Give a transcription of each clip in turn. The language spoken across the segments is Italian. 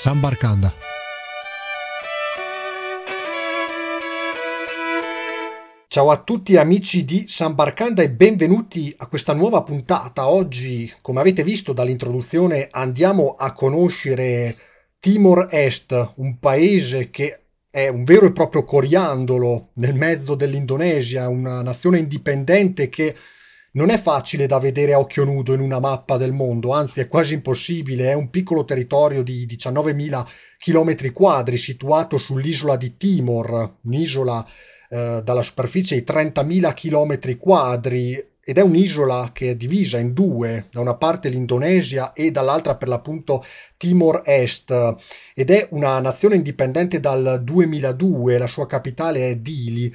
Sambarcanda. Ciao a tutti amici di San Barcanda e benvenuti a questa nuova puntata. Oggi, come avete visto dall'introduzione, andiamo a conoscere Timor Est, un paese che è un vero e proprio coriandolo nel mezzo dell'Indonesia, una nazione indipendente che non è facile da vedere a occhio nudo in una mappa del mondo, anzi è quasi impossibile, è un piccolo territorio di 19.000 km quadri situato sull'isola di Timor, un'isola eh, dalla superficie di 30.000 km quadri ed è un'isola che è divisa in due, da una parte l'Indonesia e dall'altra per l'appunto Timor Est ed è una nazione indipendente dal 2002, la sua capitale è Dili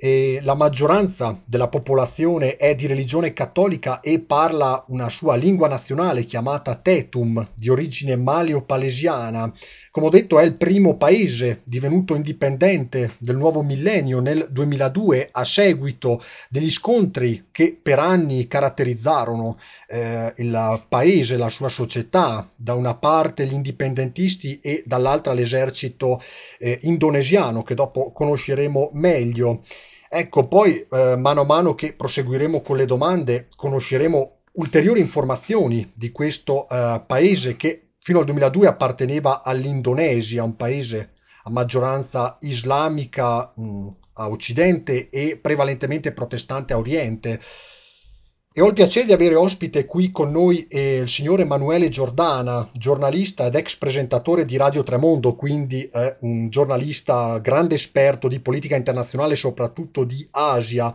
e la maggioranza della popolazione è di religione cattolica e parla una sua lingua nazionale chiamata Tetum, di origine malio-palesiana. Come ho detto, è il primo paese divenuto indipendente del nuovo millennio nel 2002 a seguito degli scontri che per anni caratterizzarono eh, il paese, la sua società, da una parte gli indipendentisti e dall'altra l'esercito eh, indonesiano, che dopo conosceremo meglio. Ecco, poi eh, mano a mano che proseguiremo con le domande, conosceremo ulteriori informazioni di questo eh, paese che fino al 2002 apparteneva all'Indonesia, un paese a maggioranza islamica mh, a occidente e prevalentemente protestante a oriente. E ho il piacere di avere ospite qui con noi eh, il signor Emanuele Giordana, giornalista ed ex presentatore di Radio Tremondo, quindi è un giornalista grande esperto di politica internazionale, soprattutto di Asia,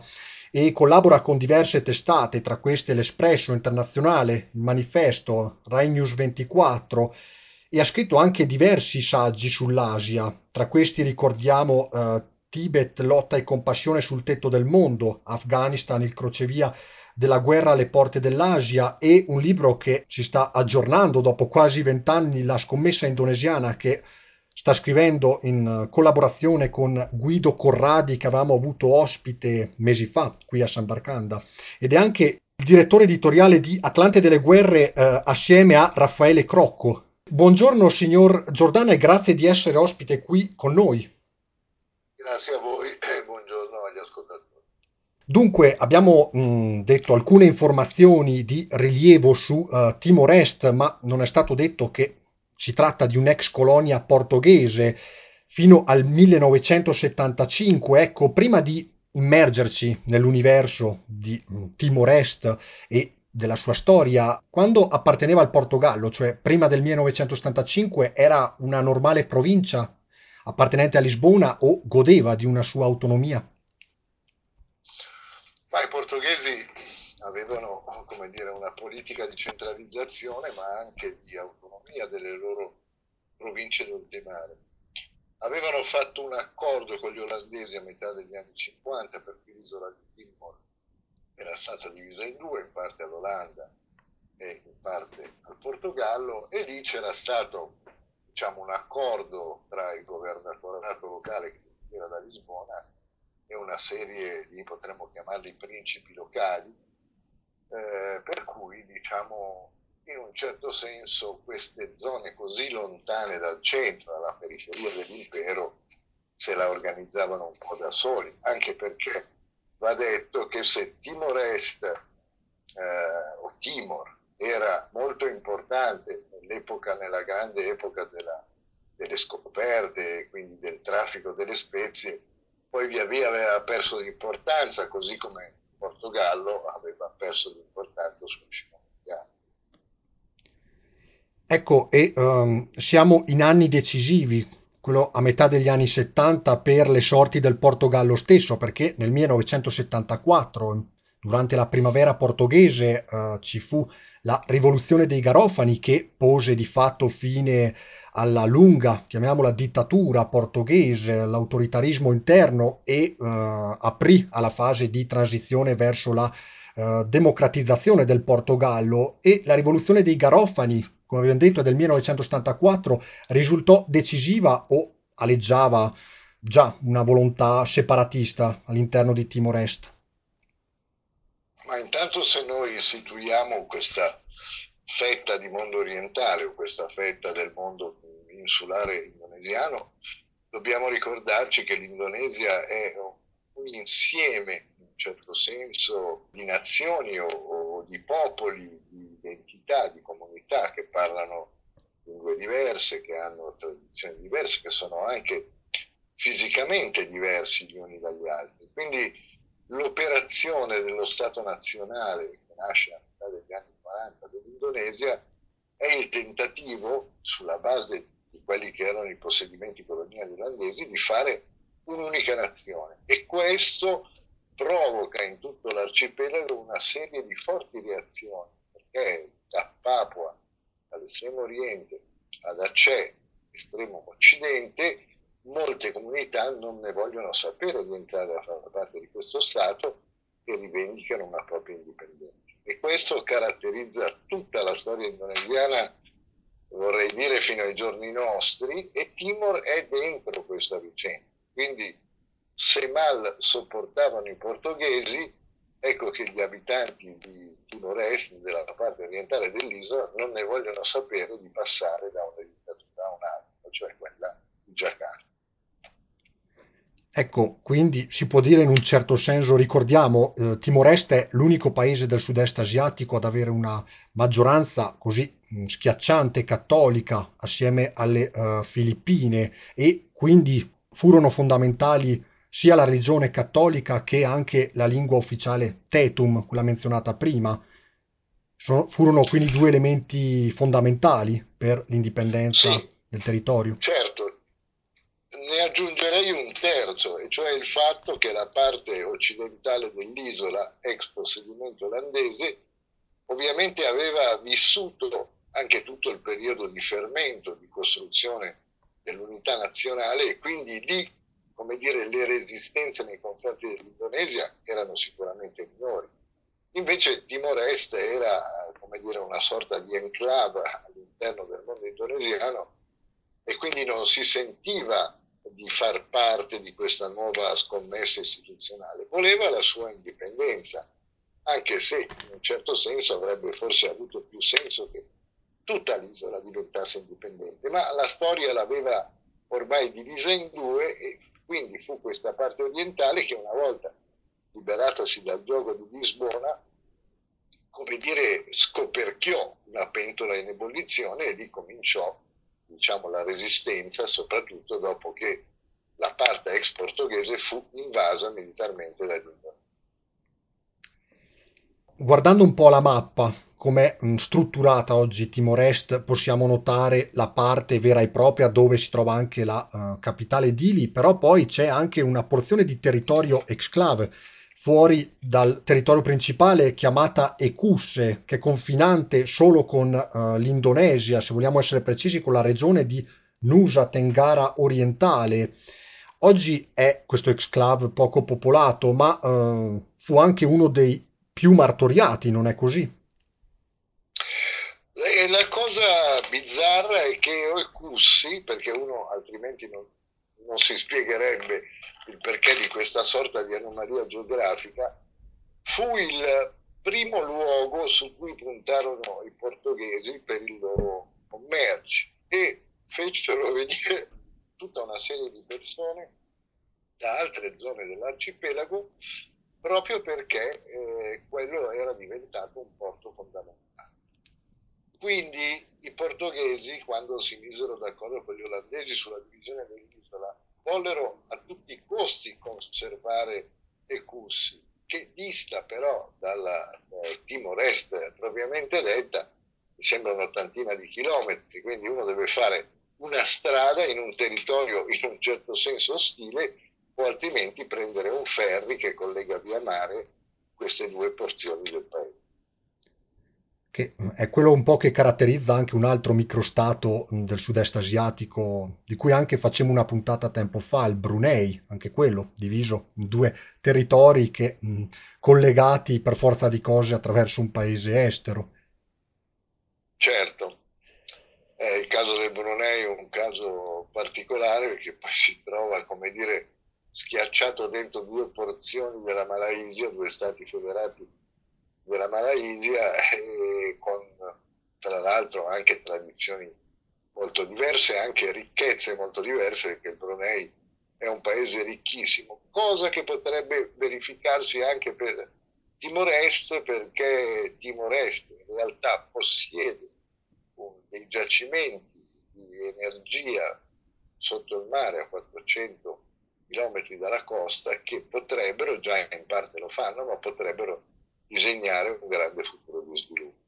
e collabora con diverse testate, tra queste l'Espresso Internazionale, il Manifesto, Rai News 24 e ha scritto anche diversi saggi sull'Asia. Tra questi ricordiamo eh, Tibet, lotta e compassione sul tetto del mondo, Afghanistan, il crocevia della guerra alle porte dell'Asia e un libro che si sta aggiornando dopo quasi vent'anni, La scommessa indonesiana, che sta scrivendo in collaborazione con Guido Corradi, che avevamo avuto ospite mesi fa qui a San Barcanda, ed è anche il direttore editoriale di Atlante delle Guerre eh, assieme a Raffaele Crocco. Buongiorno signor Giordana e grazie di essere ospite qui con noi. Grazie a voi e buongiorno agli ascoltatori. Dunque, abbiamo mh, detto alcune informazioni di rilievo su uh, Timor Est, ma non è stato detto che si tratta di un'ex colonia portoghese fino al 1975. Ecco, prima di immergerci nell'universo di mh, Timor Est e della sua storia, quando apparteneva al Portogallo, cioè prima del 1975, era una normale provincia appartenente a Lisbona o godeva di una sua autonomia? Ma i portoghesi avevano dire, una politica di centralizzazione ma anche di autonomia delle loro province d'oltremare. Avevano fatto un accordo con gli olandesi a metà degli anni 50 per cui l'isola di Timor era stata divisa in due, in parte all'Olanda e in parte al Portogallo e lì c'era stato diciamo, un accordo tra il governatorato locale che era da Lisbona e una serie di, potremmo chiamarli principi locali, eh, per cui diciamo in un certo senso queste zone così lontane dal centro, dalla periferia dell'impero, se la organizzavano un po' da soli, anche perché va detto che se Timor Est eh, o Timor era molto importante nell'epoca, nella grande epoca della, delle scoperte, quindi del traffico delle spezie, poi via via aveva perso di importanza, così come il Portogallo aveva perso di importanza sul scena mondiale. Ecco, e um, siamo in anni decisivi, quello a metà degli anni 70 per le sorti del Portogallo stesso, perché nel 1974, durante la primavera portoghese, uh, ci fu la rivoluzione dei Garofani che pose di fatto fine alla lunga, chiamiamola dittatura portoghese, l'autoritarismo interno e eh, aprì alla fase di transizione verso la eh, democratizzazione del Portogallo e la rivoluzione dei Garofani, come abbiamo detto, del 1974 risultò decisiva o aleggiava già una volontà separatista all'interno di Timor Est. Ma intanto se noi istituiamo questa fetta di mondo orientale o questa fetta del mondo insulare indonesiano, dobbiamo ricordarci che l'Indonesia è un insieme, in un certo senso, di nazioni o, o di popoli, di identità, di comunità che parlano lingue diverse, che hanno tradizioni diverse, che sono anche fisicamente diversi gli uni dagli altri. Quindi l'operazione dello Stato nazionale che nasce a metà degli anni 40 dell'Indonesia è il tentativo, sulla base quelli che erano i possedimenti coloniali olandesi, di fare un'unica nazione. E questo provoca in tutto l'arcipelago una serie di forti reazioni, perché da Papua all'estremo oriente ad Aceh, estremo occidente, molte comunità non ne vogliono sapere di entrare a far parte di questo Stato e rivendicano una propria indipendenza. E questo caratterizza tutta la storia indonesiana, dire fino ai giorni nostri, e Timor è dentro questa vicenda. Quindi se mal sopportavano i portoghesi, ecco che gli abitanti di Timor-Est, della parte orientale dell'isola, non ne vogliono sapere di passare da una dittatura a un'altra, cioè quella di Giacarta. Ecco, quindi si può dire in un certo senso, ricordiamo, eh, Timor-Est è l'unico paese del sud-est asiatico ad avere una maggioranza così mh, mm, schiacciante cattolica assieme alle uh, Filippine e quindi furono fondamentali sia la religione cattolica che anche la lingua ufficiale Tetum, quella menzionata prima. Sono, furono quindi due elementi fondamentali per l'indipendenza sì, del territorio. Certo, ne aggiungerei un terzo, e cioè il fatto che la parte occidentale dell'isola, ex possedimento olandese, ovviamente aveva vissuto anche tutto il periodo di fermento, di costruzione dell'unità nazionale e quindi lì, come dire, le resistenze nei confronti dell'Indonesia erano sicuramente minori. Invece Timor-Est era, come dire, una sorta di enclave all'interno del mondo indonesiano e quindi non si sentiva di far parte di questa nuova scommessa istituzionale, voleva la sua indipendenza, anche se in un certo senso avrebbe forse avuto più senso che tutta l'isola diventasse indipendente, ma la storia l'aveva ormai divisa in due e quindi fu questa parte orientale che una volta liberatosi dal gioco di Lisbona, come dire, scoperchiò una pentola in ebollizione e lì cominciò diciamo, la resistenza, soprattutto dopo che la parte ex portoghese fu invasa militarmente dagli inglesi. Guardando un po' la mappa, come strutturata oggi Timor-Est, possiamo notare la parte vera e propria dove si trova anche la uh, capitale Dili, però poi c'è anche una porzione di territorio exclave fuori dal territorio principale chiamata Ecusse, che è confinante solo con uh, l'Indonesia, se vogliamo essere precisi, con la regione di Nusa Tenggara orientale. Oggi è questo exclave poco popolato, ma uh, fu anche uno dei più martoriati, non è così? E la cosa bizzarra è che Ecusse, perché uno altrimenti non, non si spiegherebbe il perché di questa sorta di anomalia geografica, fu il primo luogo su cui puntarono i portoghesi per il loro commercio e fecero venire tutta una serie di persone da altre zone dell'arcipelago proprio perché eh, quello era diventato un porto fondamentale. Quindi i portoghesi, quando si misero d'accordo con gli olandesi sulla divisione dell'isola, vollero a tutti i costi conservare Ecussi, che dista però dalla eh, Timor-Est propriamente detta, mi sembra un'ottantina di chilometri, quindi uno deve fare una strada in un territorio in un certo senso ostile o altrimenti prendere un ferry che collega via mare queste due porzioni del paese che è quello un po' che caratterizza anche un altro microstato del sud-est asiatico, di cui anche facemmo una puntata tempo fa, il Brunei, anche quello diviso in due territori che, mh, collegati per forza di cose attraverso un paese estero. Certo, eh, il caso del Brunei è un caso particolare perché poi si trova, come dire, schiacciato dentro due porzioni della Malaysia, due stati federati della Malaysia e con tra l'altro anche tradizioni molto diverse, anche ricchezze molto diverse, perché il Brunei è un paese ricchissimo, cosa che potrebbe verificarsi anche per Timor Est, perché Timor Est in realtà possiede dei giacimenti di energia sotto il mare a 400 km dalla costa che potrebbero, già in parte lo fanno, ma potrebbero disegnare un grande futuro di sviluppo.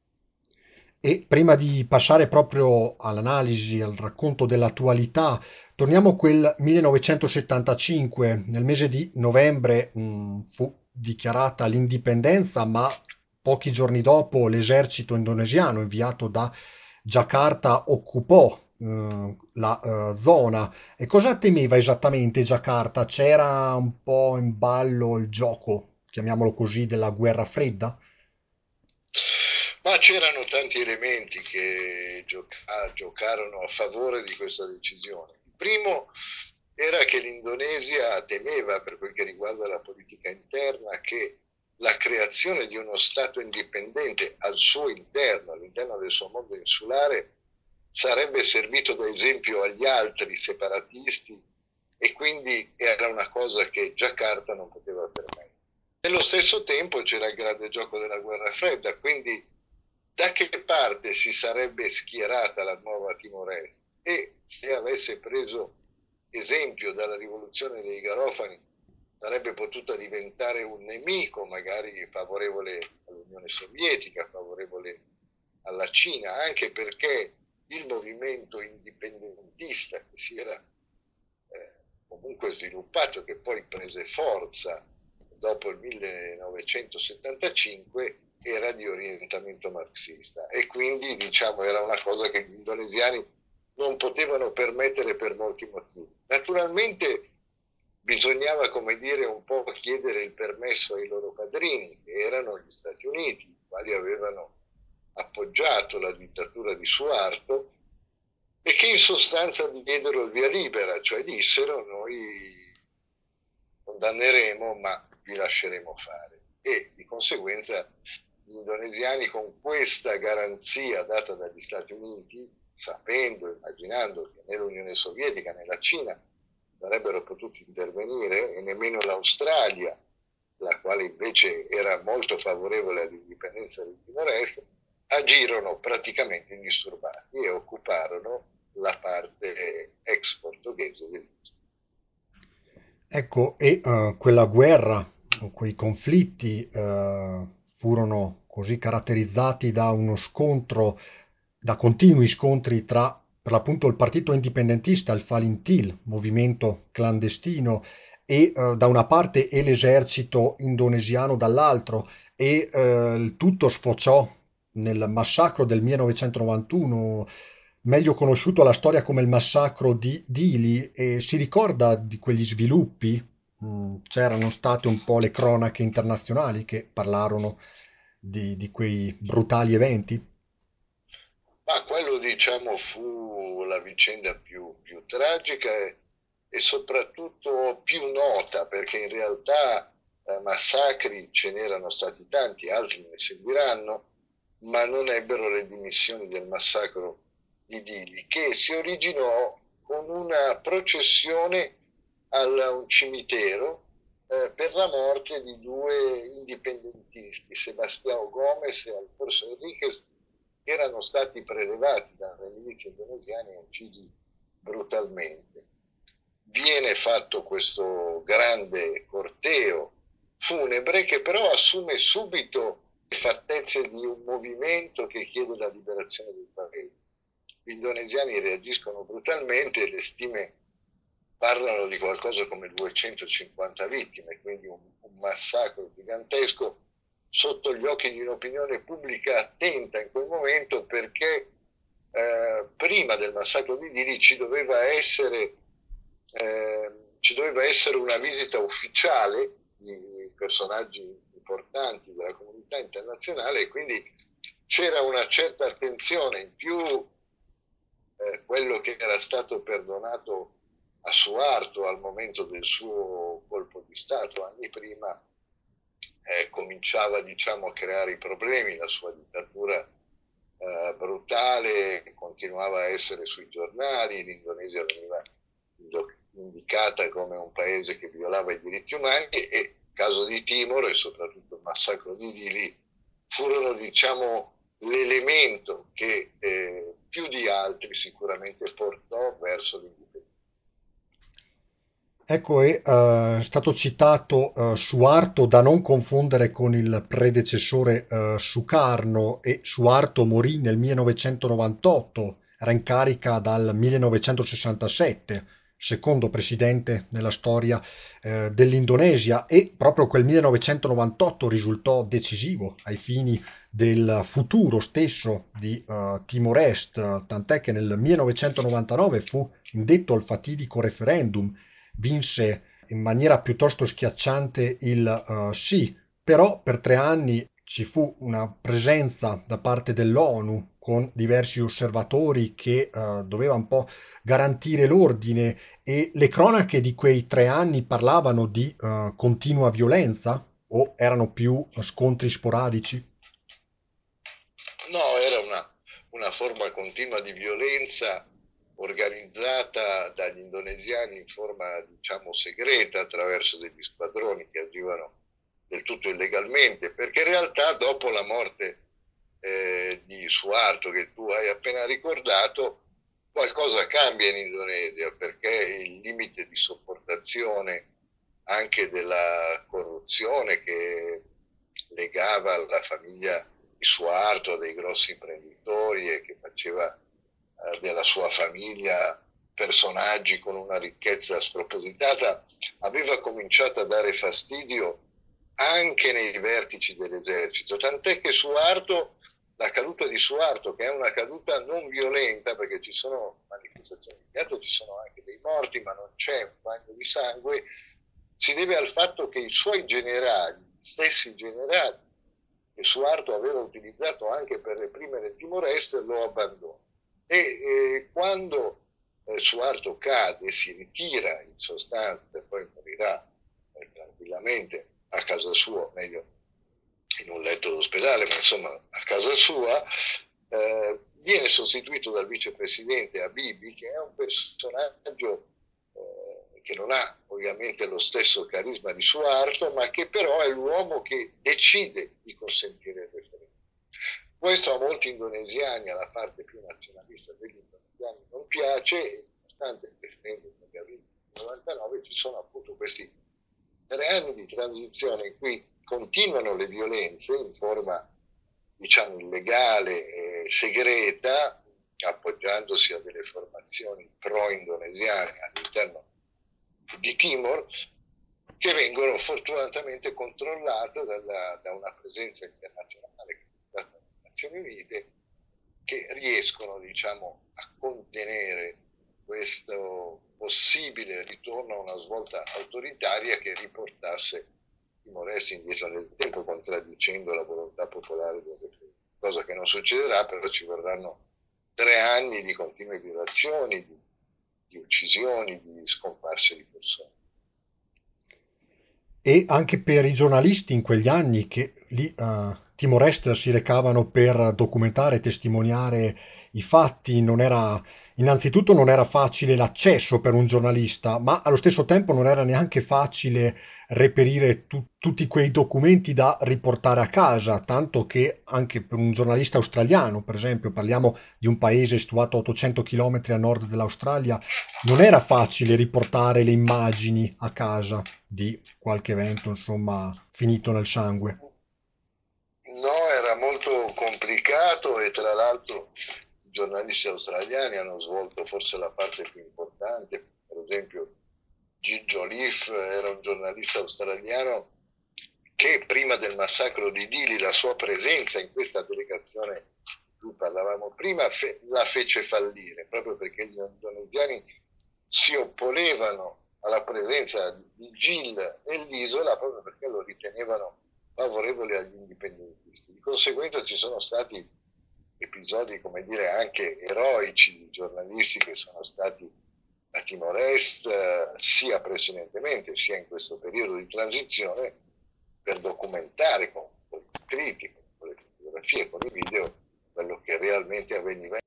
E prima di passare proprio all'analisi, al racconto dell'attualità, torniamo a quel 1975, nel mese di novembre mh, fu dichiarata l'indipendenza, ma pochi giorni dopo l'esercito indonesiano inviato da Giacarta occupò eh, la eh, zona. E cosa temeva esattamente Giacarta? C'era un po' in ballo il gioco, chiamiamolo così, della guerra fredda? Ma c'erano tanti elementi che gioca- giocarono a favore di questa decisione. Il primo era che l'Indonesia temeva, per quel che riguarda la politica interna, che la creazione di uno Stato indipendente al suo interno, all'interno del suo mondo insulare, sarebbe servito da esempio agli altri separatisti e quindi era una cosa che Giacarta non poteva. Nello stesso tempo c'era il grande gioco della guerra fredda, quindi da che parte si sarebbe schierata la nuova Timor-Est? E se avesse preso esempio dalla rivoluzione dei Garofani sarebbe potuta diventare un nemico magari favorevole all'Unione Sovietica, favorevole alla Cina, anche perché il movimento indipendentista che si era eh, comunque sviluppato, che poi prese forza dopo il 1975, era di orientamento marxista e quindi diciamo era una cosa che gli indonesiani non potevano permettere per molti motivi. Naturalmente bisognava, come dire, un po' chiedere il permesso ai loro padrini, che erano gli Stati Uniti, i quali avevano appoggiato la dittatura di Suarto e che in sostanza diedero il via libera, cioè dissero noi condanneremo ma vi lasceremo fare. E di conseguenza gli indonesiani con questa garanzia data dagli Stati Uniti, sapendo, immaginando che né l'Unione Sovietica né la Cina sarebbero potuti intervenire e nemmeno l'Australia, la quale invece era molto favorevole all'indipendenza del Timor-Est, agirono praticamente indisturbati e occuparono la parte ex portoghese dell'isola. Ecco, e uh, quella guerra, quei conflitti uh, furono così caratterizzati da uno scontro, da continui scontri tra per l'appunto il partito indipendentista, il Falintil, movimento clandestino, e uh, da una parte e l'esercito indonesiano dall'altro, e il tutto sfociò nel massacro del 1991 meglio conosciuto alla storia come il massacro di Dili, e si ricorda di quegli sviluppi? Mm, c'erano state un po' le cronache internazionali che parlarono di, di quei brutali eventi? Ma quello diciamo fu la vicenda più, più tragica e, e, soprattutto più nota perché in realtà eh, massacri ce n'erano stati tanti, altri ne seguiranno, ma non ebbero le dimissioni del massacro di Dili, che si originò con una processione a un cimitero eh, per la morte di due indipendentisti, Sebastião Gomes e Alfonso Enriquez, che erano stati prelevati dalle milizie indonesiane e uccisi brutalmente. Viene fatto questo grande corteo funebre che però assume subito le fattezze di un movimento che chiede la liberazione del paese gli indonesiani reagiscono brutalmente le stime parlano di qualcosa come 250 vittime, quindi un, un massacro gigantesco sotto gli occhi di un'opinione pubblica attenta in quel momento perché eh, prima del massacro di Dili ci doveva essere, eh, ci doveva essere una visita ufficiale di personaggi importanti della comunità internazionale e quindi c'era una certa attenzione in più eh, quello che era stato perdonato a Suarto al momento del suo colpo di Stato anni prima eh, cominciava diciamo, a creare i problemi, la sua dittatura eh, brutale con continuava a essere sui giornali, l'Indonesia veniva indicata come un paese che violava i diritti umani e il caso di Timor e soprattutto il massacro di Dili furono diciamo l'elemento che eh, più di altri sicuramente portò verso l'indipendenza. Ecco, è eh, stato citato eh, Suarto da non confondere con il predecessore eh, Sukarno e Suarto morì nel 1998, era in carica dal 1967, secondo presidente nella storia eh, dell'Indonesia e proprio quel 1998 risultò decisivo ai fini del futuro stesso di uh, Timor Est, tant'è che nel 1999 fu indetto il fatidico referendum vinse in maniera piuttosto schiacciante il uh, sì, però per tre anni ci fu una presenza da parte dell'ONU con diversi osservatori che uh, doveva un po' garantire l'ordine e le cronache di quei tre anni parlavano di uh, continua violenza o erano più scontri sporadici? No, era una, una forma continua di violenza organizzata dagli indonesiani in forma diciamo segreta attraverso degli squadroni che agivano del tutto illegalmente, perché in realtà dopo la morte eh, di Suarto che tu hai appena ricordato, qualcosa cambia in Indonesia perché il limite di sopportazione anche della corruzione che legava la famiglia di Suarto a dei grossi imprenditori e che faceva eh, della sua famiglia personaggi con una ricchezza spropositata, aveva cominciato a dare fastidio anche nei vertici dell'esercito, tant'è che Suarto, la caduta di Suarto, che è una caduta non violenta, perché ci sono manifestazioni di piazza, ci sono anche dei morti, ma non c'è un bagno di sangue, si deve al fatto che i suoi generali, gli stessi generali che Suarto aveva utilizzato anche per reprimere Timor-Est, lo abbandonano e eh, quando eh, Suarto cade, si ritira in sostanza e poi morirà eh, tranquillamente a casa sua, meglio in un letto d'ospedale, ma insomma a casa sua, eh, viene sostituito dal vicepresidente Abibi, che è un personaggio eh, che non ha ovviamente lo stesso carisma di Suarto, ma che però è l'uomo che decide di consentire Questo a molti indonesiani, alla parte più nazionalista degli indonesiani, non piace e nonostante il referendum vinto nel 99 ci sono appunto questi tre anni di transizione in cui continuano le violenze in forma diciamo illegale e segreta appoggiandosi a delle formazioni pro-indonesiane all'interno di Timor che vengono fortunatamente controllate dalla, da una presenza internazionale Nazioni Unite che riescono diciamo, a contenere questo possibile ritorno a una svolta autoritaria che riportasse Timor-Est indietro nel tempo contraddicendo la volontà popolare del referendum, cosa che non succederà, però ci vorranno tre anni di continue violazioni, di, di uccisioni, di scomparse di persone. E anche per i giornalisti in quegli anni che lì uh, Timor-Est si recavano per documentare e testimoniare i fatti, non era, innanzitutto non era facile l'accesso per un giornalista, ma allo stesso tempo non era neanche facile reperire tu, tutti quei documenti da riportare a casa, tanto che anche per un giornalista australiano, per esempio, parliamo di un paese situato a 800 km a nord dell'Australia, non era facile riportare le immagini a casa di qualche evento, insomma, finito nel sangue. No, era molto complicato e tra l'altro i giornalisti australiani hanno svolto forse la parte più importante, per esempio Gigio Leaf era un giornalista australiano che prima del massacro di Dili la sua presenza in questa delegazione di cui parlavamo prima fe- la fece fallire proprio perché gli indonesiani si opponevano alla presenza di Gil nell'isola proprio perché lo ritenevano favorevoli agli indipendentisti. Di conseguenza ci sono stati episodi, come dire, anche eroici di giornalisti che sono stati a Timor-Est sia precedentemente sia in questo periodo di transizione per documentare con, con gli scritti, con le fotografie, con i video quello che realmente avveniva.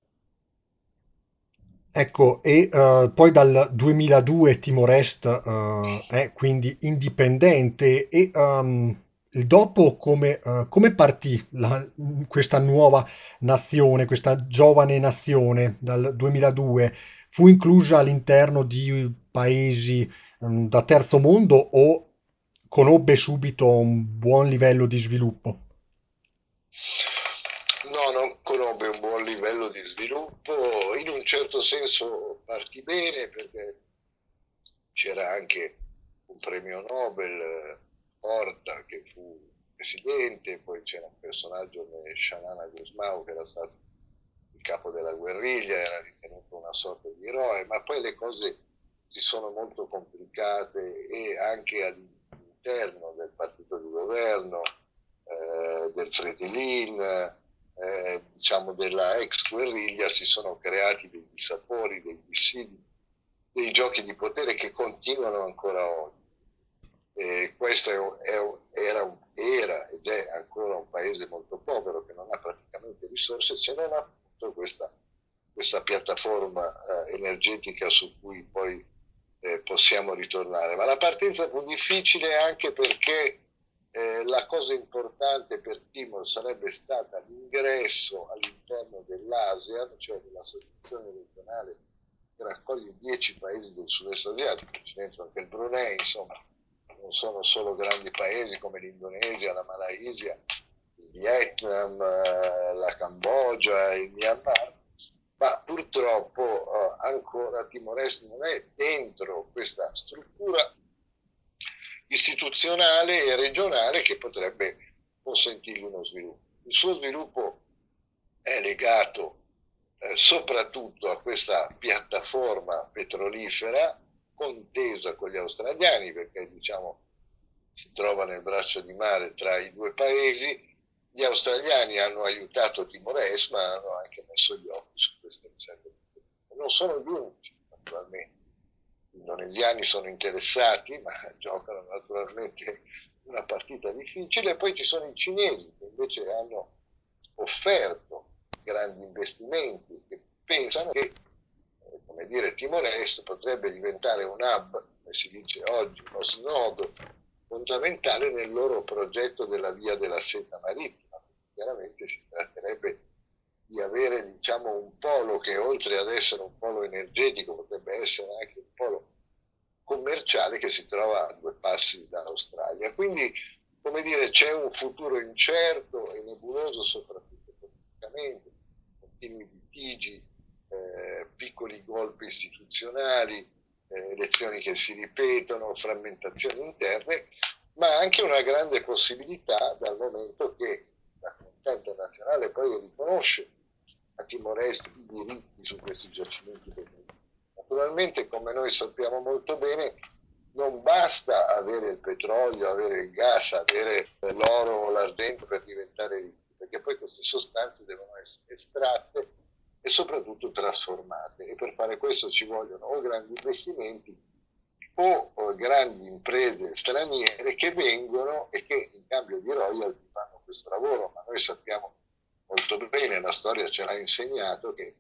Ecco, e eh, poi dal 2002 Timor-Est eh, è quindi indipendente e ehm, il dopo come, eh, come partì la- questa nuova nazione, questa giovane nazione dal 2002? Fu inclusa all'interno di paesi ehm, da terzo mondo o conobbe subito un buon livello di sviluppo? No, non conobbe un buon livello di sviluppo, in un certo senso partì bene perché c'era anche un premio Nobel, Horta, che fu presidente, poi c'era un personaggio come Shanana Gusmao che era stato il capo della guerriglia, era ritenuto una sorta di eroe, ma poi le cose si sono molto complicate e anche all'interno del partito di governo, eh, del Fretilin, eh, diciamo della ex guerriglia, si sono creati dei dissapori, dei dissidi, dei giochi di potere che continuano ancora oggi. E questo è è era, era, ed è ancora un paese molto povero che non ha praticamente risorse se non appunto questa, questa piattaforma eh, energetica su cui poi eh, possiamo ritornare. Ma la partenza fu difficile anche perché eh, la cosa importante per Timor sarebbe stata l'ingresso all'interno dell'ASEAN, cioè dell'associazione regionale che raccoglie dieci paesi del sud-est asiatico, c'è dentro anche il Brunei, insomma, non sono solo grandi paesi come l'Indonesia, la Malaysia, il Vietnam, eh, la Cambogia, il Myanmar, ma purtroppo eh, ancora Timor-Est non è dentro questa struttura istituzionale e regionale che potrebbe consentirgli uno sviluppo. Il suo sviluppo è legato eh, soprattutto a questa piattaforma petrolifera contesa con gli australiani perché diciamo si trova nel braccio di mare tra i due paesi. Gli australiani hanno aiutato Timor-Est ma hanno anche messo gli occhi su queste riserve. Non sono gli unici, naturalmente gli indonesiani sono interessati, ma giocano naturalmente una partita difficile, poi ci sono i cinesi che invece hanno offerto grandi investimenti, che pensano che come dire, Timor-Est potrebbe diventare un hub, come si dice oggi, uno snodo fondamentale nel loro progetto della via della seta marittima. Chiaramente si tratterebbe di avere diciamo, un polo che oltre ad essere un polo energetico potrebbe essere anche un polo commerciale che si trova a due passi dall'Australia. Quindi, come dire, c'è un futuro incerto e nebuloso soprattutto politicamente, continui litigi, eh, piccoli golpe istituzionali, eh, elezioni che si ripetono, frammentazioni interne, ma anche una grande possibilità dal momento che la comunità internazionale poi riconosce a Timor-Est i diritti su questi giacimenti petroliferi. Naturalmente, come noi sappiamo molto bene, non basta avere il petrolio, avere il gas, avere l'oro o l'argento per diventare ricchi, perché poi queste sostanze devono essere estratte e soprattutto trasformate e per fare questo ci vogliono o grandi investimenti o, o grandi imprese straniere che vengono e che in cambio di royalty fanno questo lavoro, ma noi sappiamo molto bene, la storia ce l'ha insegnato, che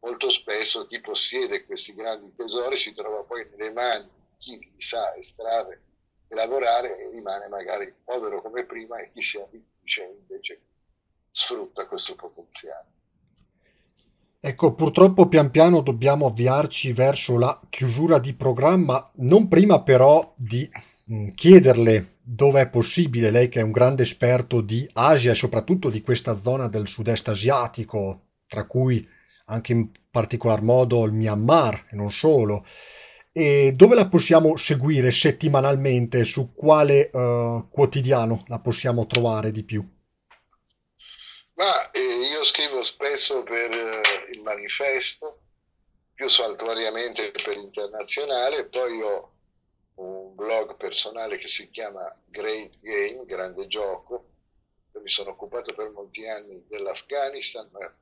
molto spesso chi possiede questi grandi tesori si trova poi nelle mani chi li sa estrarre e lavorare e rimane magari povero come prima e chi si arricchisce invece sfrutta questo potenziale. Ecco, purtroppo pian piano dobbiamo avviarci verso la chiusura di programma, non prima però di mh, chiederle dove è possibile, lei che è un grande esperto di Asia e soprattutto di questa zona del sud-est asiatico, tra cui anche in particolar modo il Myanmar e non solo, e dove la possiamo seguire settimanalmente, su quale eh, quotidiano la possiamo trovare di più? Ma eh, io scrivo spesso per eh, il manifesto, più saltuariamente per internazionale, poi ho un blog personale che si chiama Great Game, Grande Gioco, mi sono occupato per molti anni dell'Afghanistan, ma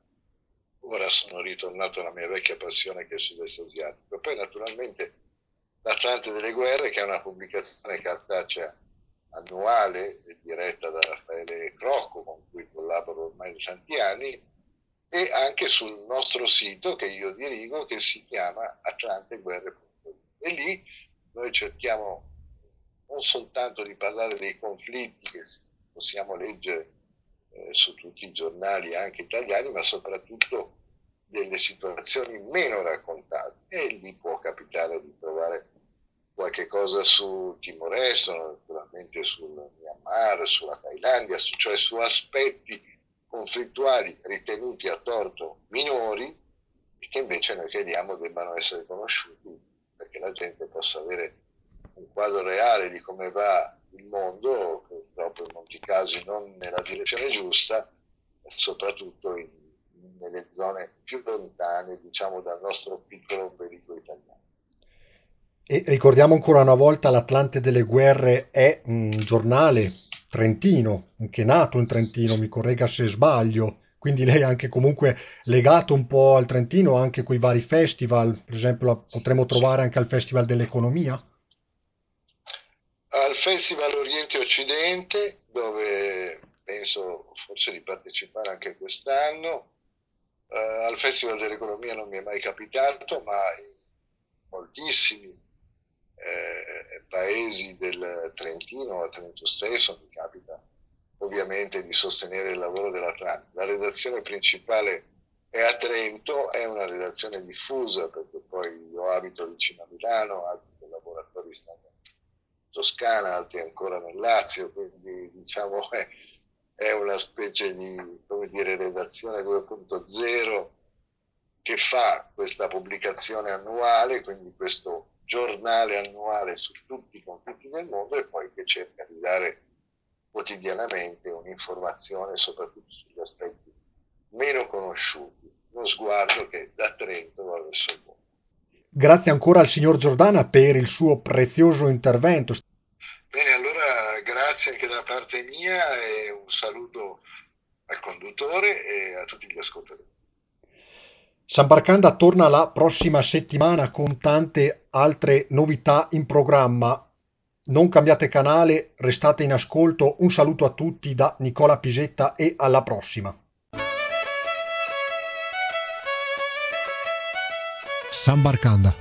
ora sono ritornato alla mia vecchia passione che è il sud-est asiatico. Poi naturalmente L'Atlante delle Guerre, che è una pubblicazione cartacea annuale diretta da Raffaele Crocco, con cui collaboro ormai da tanti anni, e anche sul nostro sito che io dirigo che si chiama atlanteguerre.it e lì noi cerchiamo non soltanto di parlare dei conflitti che possiamo leggere eh, su tutti i giornali anche italiani, ma soprattutto delle situazioni meno raccontate. E lì può capitare di trovare qualche cosa su Timor-Est, naturalmente sul Myanmar, sulla Thailandia, cioè su aspetti conflittuali ritenuti a torto minori e che invece noi crediamo debbano essere conosciuti perché la gente possa avere un quadro reale di come va il mondo, purtroppo in molti casi non nella direzione giusta, soprattutto in, nelle zone più lontane, diciamo, dal nostro piccolo ombelico italiano. E ricordiamo ancora una volta l'Atlante delle Guerre è un giornale trentino, anche nato in Trentino, mi corregga se sbaglio. Quindi lei è anche comunque legato un po' al Trentino, anche quei vari festival, per esempio potremmo trovare anche al Festival dell'Economia? Al Festival Oriente Occidente, dove penso forse di partecipare anche quest'anno, uh, al Festival dell'Economia non mi è mai capitato, ma in moltissimi eh, paesi del Trentino, al Trento stesso, mi capita ovviamente di sostenere il lavoro dell'Atlantico. La redazione principale è a Trento, è una redazione diffusa perché poi io abito vicino a Milano, altri collaboratori stanno in Toscana, altri ancora nel Lazio, quindi diciamo è, è una specie di come dire, redazione 2.0 che fa questa pubblicazione annuale, quindi questo giornale annuale su tutti i conflitti del mondo e poi che cerca di dare quotidianamente un'informazione soprattutto sugli aspetti meno conosciuti, uno sguardo che da Trento va verso il mondo. Grazie ancora al signor Giordana per il suo prezioso intervento. Bene, allora grazie anche da parte mia e un saluto al conduttore e a tutti gli ascoltatori. San Barcanda torna la prossima settimana con tante altre novità in programma. Non cambiate canale, restate in ascolto. Un saluto a tutti da Nicola Pisetta e alla prossima. San Barcanda